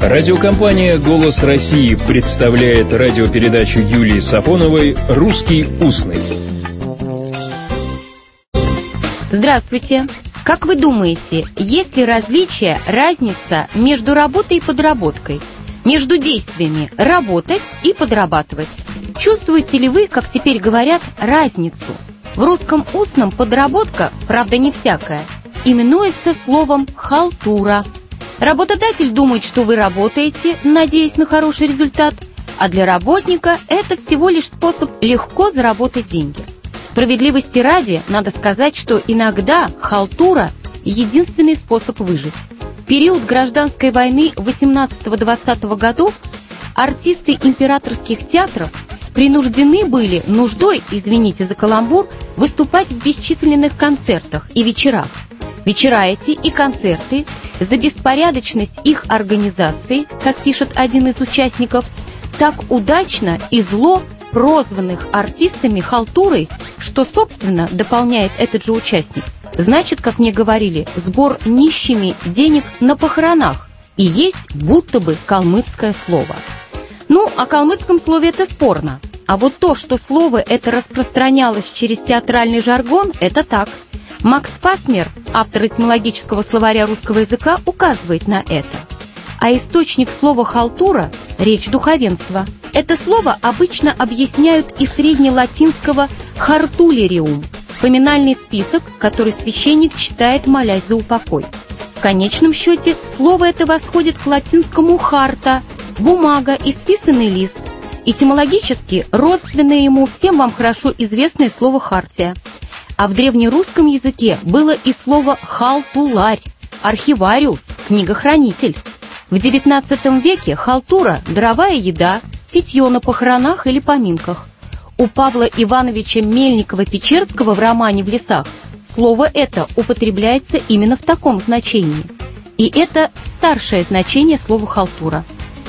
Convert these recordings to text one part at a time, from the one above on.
Радиокомпания «Голос России» представляет радиопередачу Юлии Сафоновой «Русский устный». Здравствуйте! Как вы думаете, есть ли различие, разница между работой и подработкой? Между действиями «работать» и «подрабатывать»? Чувствуете ли вы, как теперь говорят, разницу? В русском устном подработка, правда не всякая, именуется словом «халтура», Работодатель думает, что вы работаете, надеясь на хороший результат, а для работника это всего лишь способ легко заработать деньги. Справедливости ради, надо сказать, что иногда халтура – единственный способ выжить. В период гражданской войны 18-20 годов артисты императорских театров принуждены были нуждой, извините за каламбур, выступать в бесчисленных концертах и вечерах. Вечера эти и концерты за беспорядочность их организации, как пишет один из участников, так удачно и зло прозванных артистами халтурой, что, собственно, дополняет этот же участник, значит, как мне говорили, сбор нищими денег на похоронах и есть будто бы калмыцкое слово. Ну, о калмыцком слове это спорно. А вот то, что слово это распространялось через театральный жаргон, это так – Макс Фасмер, автор этимологического словаря русского языка, указывает на это. А источник слова «халтура» – речь духовенства. Это слово обычно объясняют из среднелатинского «хартулериум» – поминальный список, который священник читает, молясь за упокой. В конечном счете, слово это восходит к латинскому «харта» – бумага, исписанный лист. Этимологически родственное ему всем вам хорошо известное слово «хартия». А в древнерусском языке было и слово «халтуларь», «архивариус», «книгохранитель». В XIX веке халтура – дровая еда, питье на похоронах или поминках. У Павла Ивановича Мельникова-Печерского в романе «В лесах» слово это употребляется именно в таком значении. И это старшее значение слова «халтура».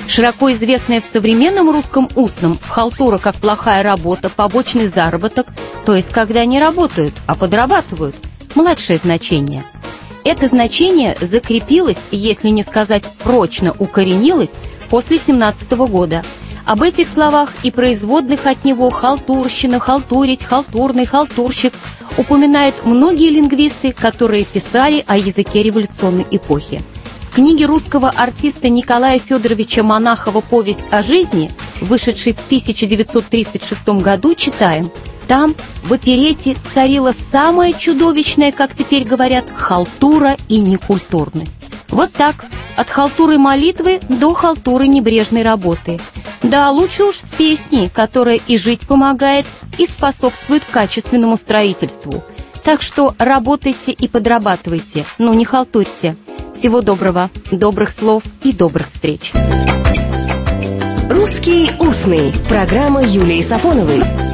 Широко известная в современном русском устном халтура как плохая работа, побочный заработок, то есть когда не работают, а подрабатывают, младшее значение. Это значение закрепилось, если не сказать прочно укоренилось, после 17 года. Об этих словах и производных от него халтурщина, халтурить, халтурный, халтурщик упоминают многие лингвисты, которые писали о языке революционной эпохи. В книге русского артиста Николая Федоровича Монахова «Повесть о жизни», вышедшей в 1936 году, читаем «Там в оперете царила самая чудовищная, как теперь говорят, халтура и некультурность». Вот так, от халтуры молитвы до халтуры небрежной работы. Да, лучше уж с песней, которая и жить помогает, и способствует качественному строительству. Так что работайте и подрабатывайте, но не халтурьте. Всего доброго, добрых слов и добрых встреч. «Русский устный» – программа Юлии Сафоновой.